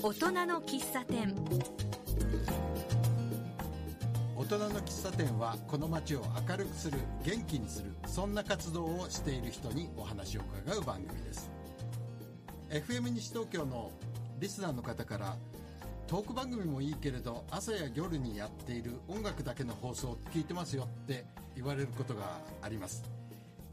大人の喫茶店。大人の喫茶店はこの街を明るくする元気にする。そんな活動をしている人にお話を伺う番組です。FM 西東京のリスナーの方からトーク番組もいいけれど朝や夜にやっている音楽だけの放送聞いてますよって言われることがあります。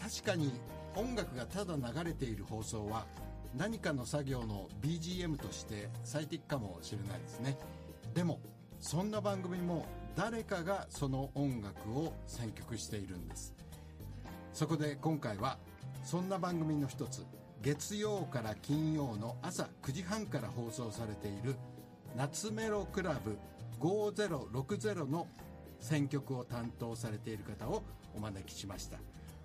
確かに音楽がただ流れている放送は何かの作業の BGM として最適かもしれないですね。でもそんな番組も誰かがその音楽を選曲しているんです。そこで今回はそんな番組の一つ月曜から金曜の朝9時半から放送されている夏メロクラブ5060の選曲を担当されている方をお招きしました。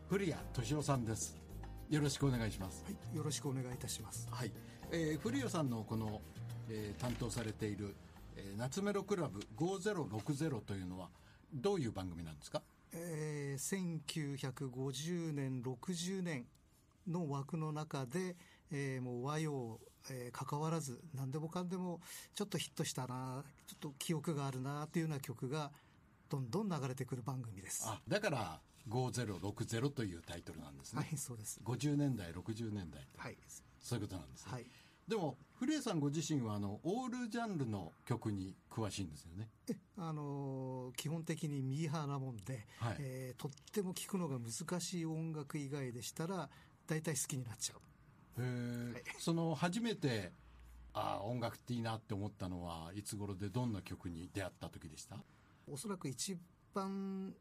古谷敏夫さんです。よろしくお願いしますはい、よろしくお願いいたします。はい、えー、古谷さんのこの、えー担当されている、えー夏メロクラブ5060というのはどういう番組なんですか？えー、1950年、60年の枠の中で、えーもう和洋、えー関わらず、何でもかんでもちょっとヒットしたな、ちょっと記憶があるなというような曲がどんどん流れてくる番組です。あだから5060というタイトルなんですね、はい、そうです。50年代60年代とはい。そういうことなんですね、はい。でも古谷さんご自身はあのオールジャンルの曲に詳しいんですよねえあのー基本的にミーハーなもんで、はいえーとっても聴くのが難しい音楽以外でしたら、大体好きになっちゃう。へえ、はいその初めてああ音楽っていいなって思ったのはいつ頃でどんな曲に出会った時でした？おそらく一番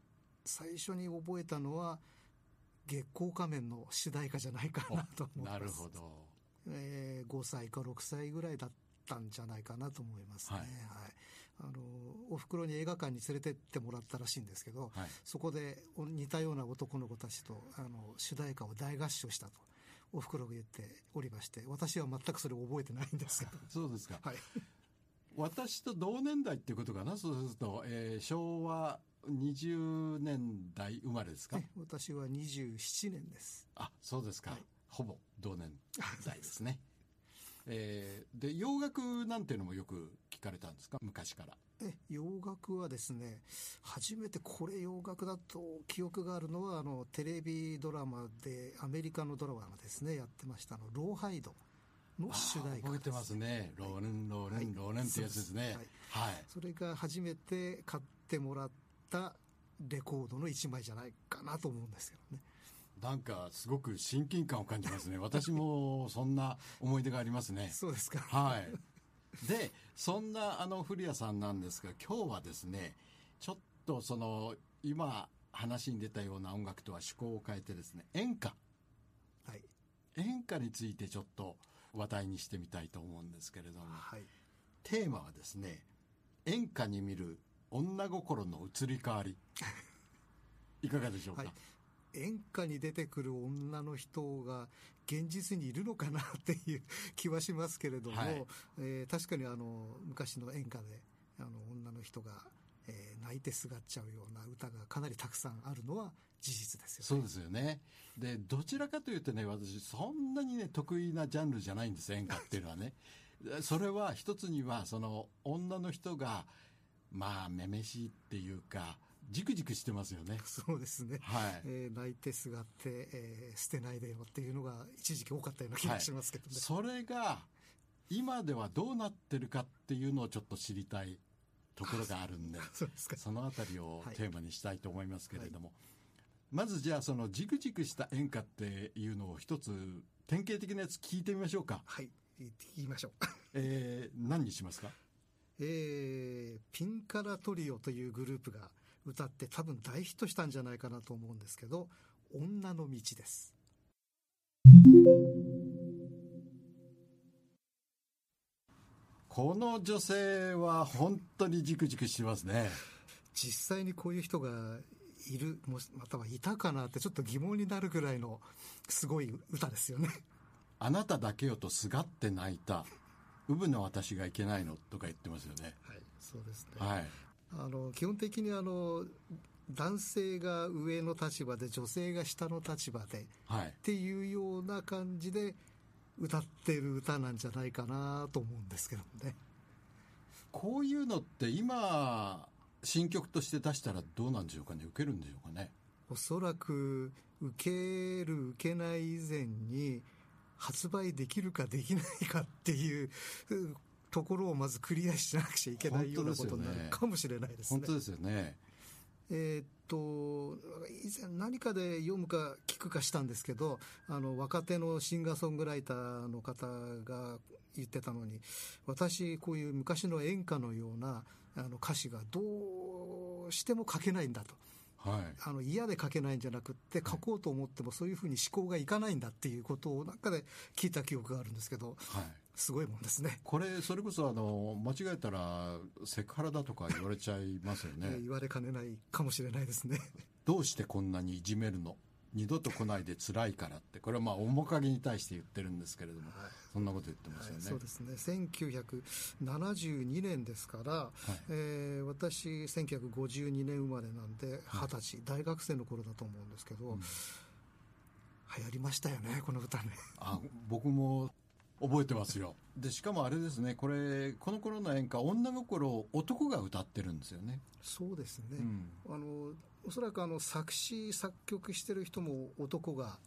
最初に覚えたのは月光仮面の主題歌じゃないかなと思います。なるほどえー5歳か6歳ぐらいだったんじゃないかなと思いますね。ははいい。あの、お袋に映画館に連れてってもらったらしいんですけど、はいそこでお似たような男の子たちと、あの、主題歌を大合唱したと、お袋が言っておりまして、私は全くそれを覚えてないんですけど、そうですか、はい。私と同年代っていうことかな？そうすると、えー昭和20年代生まれですか？ね私は27年です。あそうですか、はい。ほぼ同年代ですね。えーで洋楽なんていうのもよく聞かれたんですか？昔から。え洋楽はですね初めてこれ洋楽だと記憶があるのはあのテレビドラマでアメリカのドラマがですねやってましたあのローハイドの主題歌覚えてますね。ローレンローレン、はい。ローレンってやつですね。そうです。はい、それが初めて買ってもらったレコードの一枚じゃないかなと思うんですけどね。なんかすごく親近感を感じますね。私もそんな思い出がありますね。そうですか。はい。で、そんなあの古谷さんなんですが、今日はですね、ちょっとその、今話に出たような音楽とは趣向を変えてですね、演歌。はい。演歌についてちょっと話題にしてみたいと思うんですけれども、はい。テーマはですね、演歌に見る女心の移り変わり。いかがでしょうか、はい演歌に出てくる女の人が現実にいるのかなっていう気はしますけれども、はいえー確かにあの昔の演歌であの女の人が、えー泣いてすがっちゃうような歌がかなりたくさんあるのは事実ですよね。そうですよね。で、どちらかというとね、私、そんなにね、得意なジャンルじゃないんです、演歌っていうのはね。それは一つには、その、女の人が、まあ、めめしいっていうか、じくじくしてますよね。そうですね。はい。えー泣いてすがって、えー捨てないでよっていうのが一時期多かったような気がしますけどね。それが、今ではどうなってるかっていうのをちょっと知りたいところがあるんで、そうですか。そのあたりをはいテーマにしたいと思いますけれども、まずじゃあそのじくじくした演歌っていうのを一つ典型的なやつ聞いてみましょうか。はい。言いましょう。えー、何にしますか？えーピンカラトリオというグループが歌って多分大ヒットしたんじゃないかなと思うんですけど、女の道です。この女性は本当にじくじくしてますね。実際にこういう人がいる、もしまたはいたかなってちょっと疑問になるぐらいのすごい歌ですよね。あなただけよとすがって泣いた。ウブの私がいけないの？とか言ってますよね。はい、そうですね。はい。あの、基本的にあの、男性が上の立場で女性が下の立場でっはい。ていうような感じで歌ってる歌なんじゃないかなと思うんですけどね。こういうのって今新曲として出したらどうなんでしょうかね？受けるんでしょうかね？おそらく受ける受けない以前に発売できるかできないかっていう ところをまずクリアしなくちゃいけないようなことになるかもしれないですね。本当ですよね。えー、っと以前何かで読むか聞くかしたんですけどあの若手のシンガーソングライターの方が言ってたのに私こういう昔の演歌のようなあの歌詞がどうしても書けないんだと。はい、あの嫌で書けないんじゃなくって書こうと思ってもそういうふうに思考がいかないんだっていうことをなんかで聞いた記憶があるんですけど、はい、すごいもんですね。これそれこそあの間違えたらセクハラだとか言われちゃいますよね。言われかねないかもしれないですね。どうしてこんなにいじめるの？二度と来ないで辛いからって。これはまあ面影に対して言ってるんですけれども、はい、そんなこと言ってますよね、はい、そうですね。1972年ですから、はい、えー、私1952年生まれなんで二十歳、大学生の頃だと思うんですけど、うん、流行りましたよねこの歌ね。あ僕も覚えてますよ。でしかもあれですねこれこの頃の演歌女心男が歌ってるんですよね。そうですね、うん、あのおそらくあの作詞作曲してる人も男が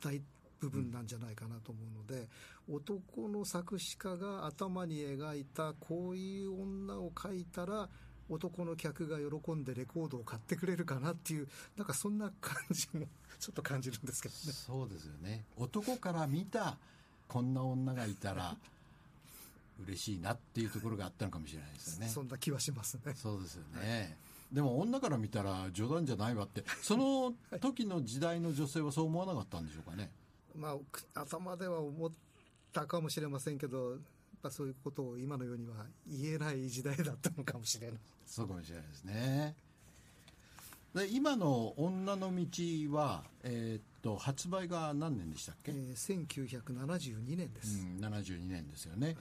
大部分なんじゃないかなと思うので、うん、男の作詞家が頭に描いたこういう女を描いたら男の客が喜んでレコードを買ってくれるかなっていうなんかそんな感じもちょっと感じるんですけどねそうですよね男から見たこんな女がいたら嬉しいなっていうところがあったのかもしれないですよね。そんな気はしますね。そうですよね。でも女から見たら冗談じゃないわって、その時の時代の女性はそう思わなかったんでしょうかね。まあ、頭では思ったかもしれませんけど、やっぱそういうことを今のようには言えない時代だったのかもしれない。そうかもしれないですね。で今の「女の道は」えー、っと発売が何年でしたっけ、えー、1972年です、うん、72年ですよね、はい、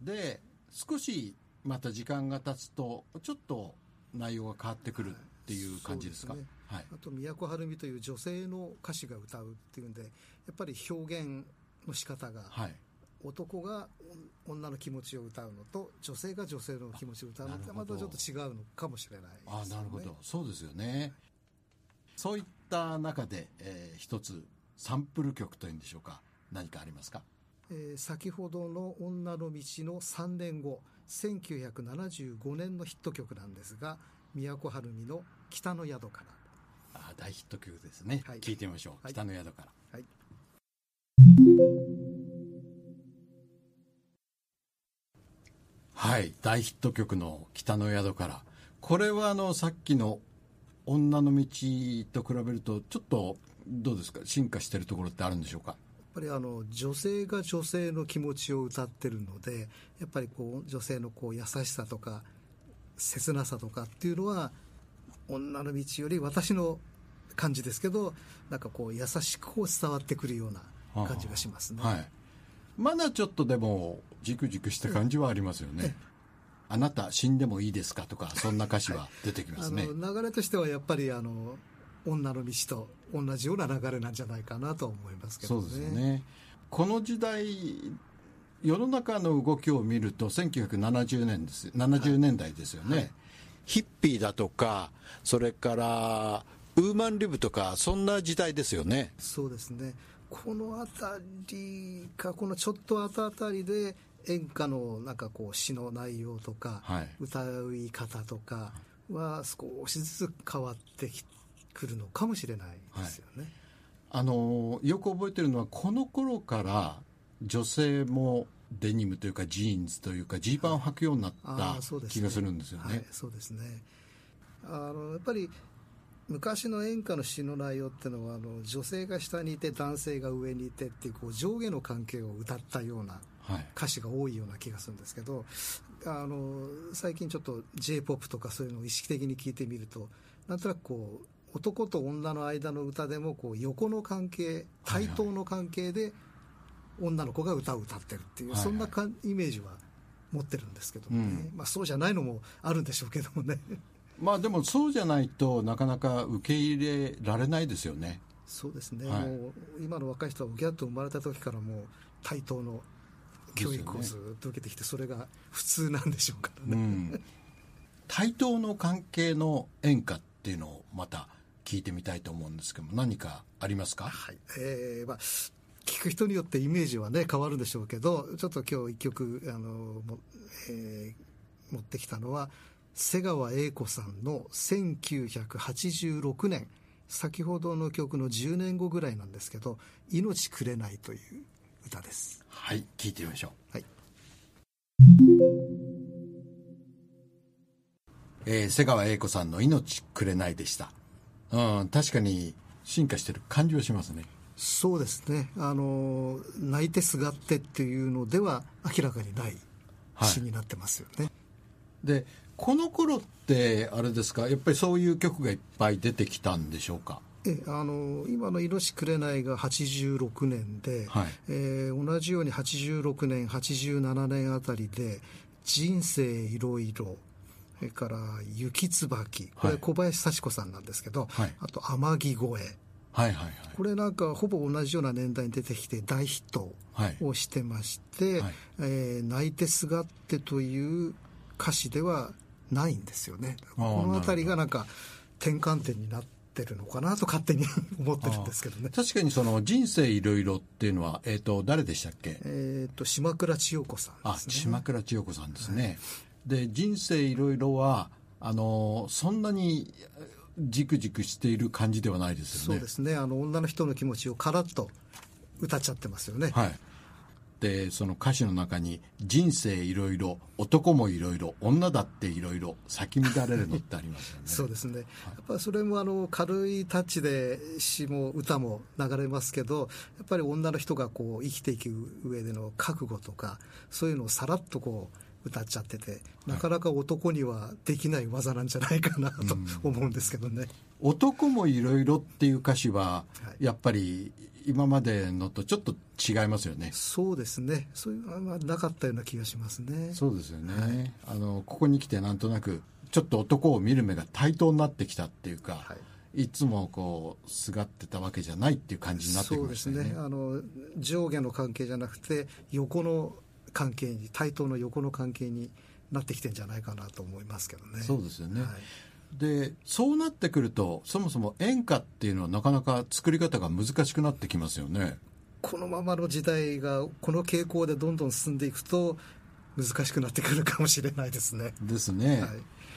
で少しまた時間が経つとちょっと内容が変わってくるっていう感じですか、はい、はい、あと都はるみという女性の歌手が歌うっていうんでやっぱり表現の仕方が、はい、男が女の気持ちを歌うのと女性が女性の気持ちを歌うのってまたちょっと違うのかもしれない、ね、あなるほど。そうですよね。そういった中で、えー、一つサンプル曲というんでしょうか。何かありますか、えー、先ほどの「女の道」の3年後1975年のヒット曲なんですが都はるみの「北の宿から」あ大ヒット曲ですね、はい、聞いてみましょう「北の宿から」はい。はい、大ヒット曲の「北の宿から」これはあのさっきの「女の道」と比べるとちょっとどうですか？進化してるところってあるんでしょうか？ぱりあの女性が女性の気持ちを歌ってるのでやっぱりこう女性のこう優しさとか切なさとかっていうのは女の道より私の感じですけどなんかこう優しく伝わってくるような感じがしますね。はい、まだちょっとでもじくじくした感じはありますよね。あなた死んでもいいですかとかそんな歌詞は出てきますね。流れとしてはやっぱりあの女の道と同じような流れなんじゃないかなと思いますけどね。そうですね。この時代世の中の動きを見ると1970年です70年代ですよね、はい、ヒッピーだとかそれからウーマンリブとかそんな時代ですよね。そうですね。この辺りかこのちょっと後あたりで演歌のなんかこう詩の内容とか、はい、歌い方とかは少しずつ変わってくるのかもしれないですよね、はい、あのよく覚えてるのはこの頃から女性もデニムというかジーンズというかジーパンを履くようになった気がするんですよね。そうですね、あのやっぱり昔の演歌の詩の内容っていうのはあの女性が下にいて男性が上にいてっていうこう上下の関係を歌ったような歌詞が多いような気がするんですけど、はい、あの最近ちょっと j p o p とかそういうのを意識的に聞いてみるとなんとなくこう男と女の間の歌でもこう横の関係対等の関係で女の子が歌を歌ってるっていう、はいはい、そんなかイメージは持ってるんですけどね、うん、まあ、そうじゃないのもあるんでしょうけどもね。まあでもそうじゃないとなかなか受け入れられないですよね。そうですね、はい。もう今の若い人はおぎゃっと生まれた時からもう対等の教育をずっと受けてきて、それが普通なんでしょうからね、うん、対等の関係の演歌っていうのをまた聞いてみたいと思うんですけども何かありますか？はい。えーまあ、聞く人によってイメージはね変わるんでしょうけどちょっと今日一曲あのも、えー持ってきたのは瀬川栄子さんの1986年。先ほどの曲の10年後ぐらいなんですけど「命くれない」という歌です。はい聞いてみましょう、はい。えー瀬川栄子さんの「命くれない」でした、うん、確かに進化してる感じはしますね。そうですね。あの泣いてすがってっていうのでは明らかにないはい。詩になってますよね、でこの頃ってあれですか？やっぱりそういう曲がいっぱい出てきたんでしょうか？えあの今の「命くれない」が86年で、はい。えー同じように86年87年あたりで「人生いろいろ」それから「雪椿」これはい。小林幸子さんなんですけど、はい。あと「天城越え。はいはいはい」これなんかほぼ同じような年代に出てきて大ヒットはいをしてましてはい「えー泣いてすがって」という歌詞ではないんですよね。あーこの辺りがなんか転換点になってるのかなと勝手に思ってるんですけどね。確かにその人生いろいろっていうのは、えっ、と、誰でしたっけ？えっ、と島倉千代子さんあで、すね。島倉千代子さんですね。で、人生いろいろは、あの、そんなにじくじくしている感じではないですよね。そうですね。あの女の人の気持ちをカラッと歌っちゃってますよね。はい。で、その歌詞の中に、人生いろいろ、男もいろいろ、女だっていろいろ、咲き乱れるのってありますよね。そうですね、やっぱりそれもあの軽いタッチで詩も歌も流れますけど、やっぱり女の人がこう生きていく上での覚悟とか、そういうのをさらっとこう歌っちゃってて、なかなか男にはできない技なんじゃないかなと思うんですけどね。男もいろいろっていう歌詞ははい、やっぱり今までのとちょっと違いますよね。そうですね、そういうのはなかったような気がしますね。そうですよね、あのここに来てなんとなくちょっと男を見る目が対等になってきたっていうか、、はい。つもこうすがってたわけじゃないっていう感じになってきそうですましたよね。ね。あの上下の関係じゃなくて横の関係に対等の横の関係になってきてんじゃないかなと思いますけどね。そうですよね、はい。でそうなってくるとそもそも演歌っていうのはなかなか作り方が難しくなってきますよね。このままの時代がこの傾向でどんどん進んでいくと難しくなってくるかもしれないですね。ですね、はい。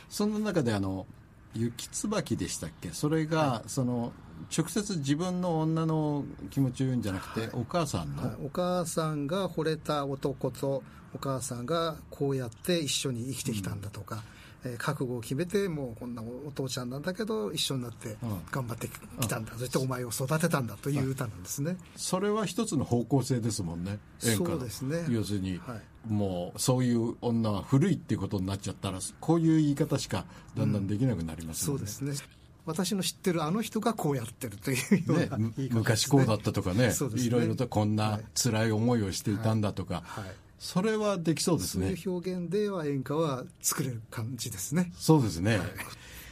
その中であの雪椿でしたっけ？それが、その直接自分の女の気持ちを言うんじゃなくて、お母さんの、はい。お母さんが惚れた男とお母さんがこうやって一緒に生きてきたんだとか、えー覚悟を決めてもうこんなお父ちゃんなんだけど一緒になってうん頑張ってきたんだ、そしてお前を育てたんだという歌なんですね、それは一つの方向性ですもんね。演歌のそうですね。要するに、はいもうそういう女は古いっていうことになっちゃったらこういう言い方しかだんだんできなくなりますもんね、そうですね私の知ってるあの人がこうやってるというようねなね。昔こうだったとかねね。いろいろとこんな辛い思いをしていたんだとか、はい。それはできそうですね。そういう表現では演歌は作れる感じですね。そうですね、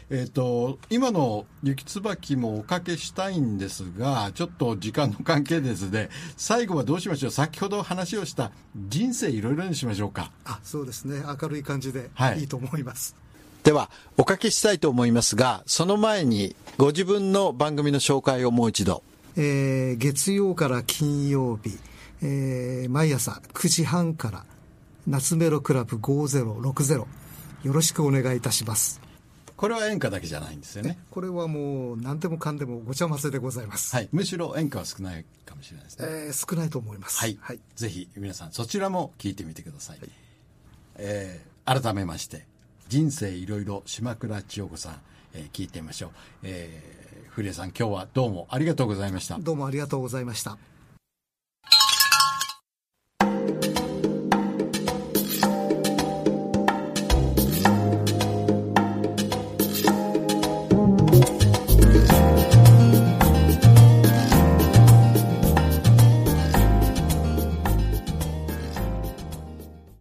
えっ、と今の雪椿もおかけしたいんですがちょっと時間の関係ですね。最後はどうしましょう？先ほど話をした人生いろいろにしましょうか。あそうですね。明るい感じではい。いいと思います、では、おかけしたいと思いますが、その前にご自分の番組の紹介をもう一度。えー月曜から金曜日、えー毎朝9時半から夏メロクラブ5060よろしくお願いいたします。これは演歌だけじゃないんですよね。これはもう何でもかんでもごちゃ混ぜでございます、はいむしろ演歌は少ないかもしれないですね。えー少ないと思います。はい、はい、ぜひ皆さんそちらも聞いてみてください、えー改めまして人生いろいろ島倉千代子さん、えー聞いてみましょう、えー、古谷さん今日はどうもありがとうございました。どうもありがとうございました。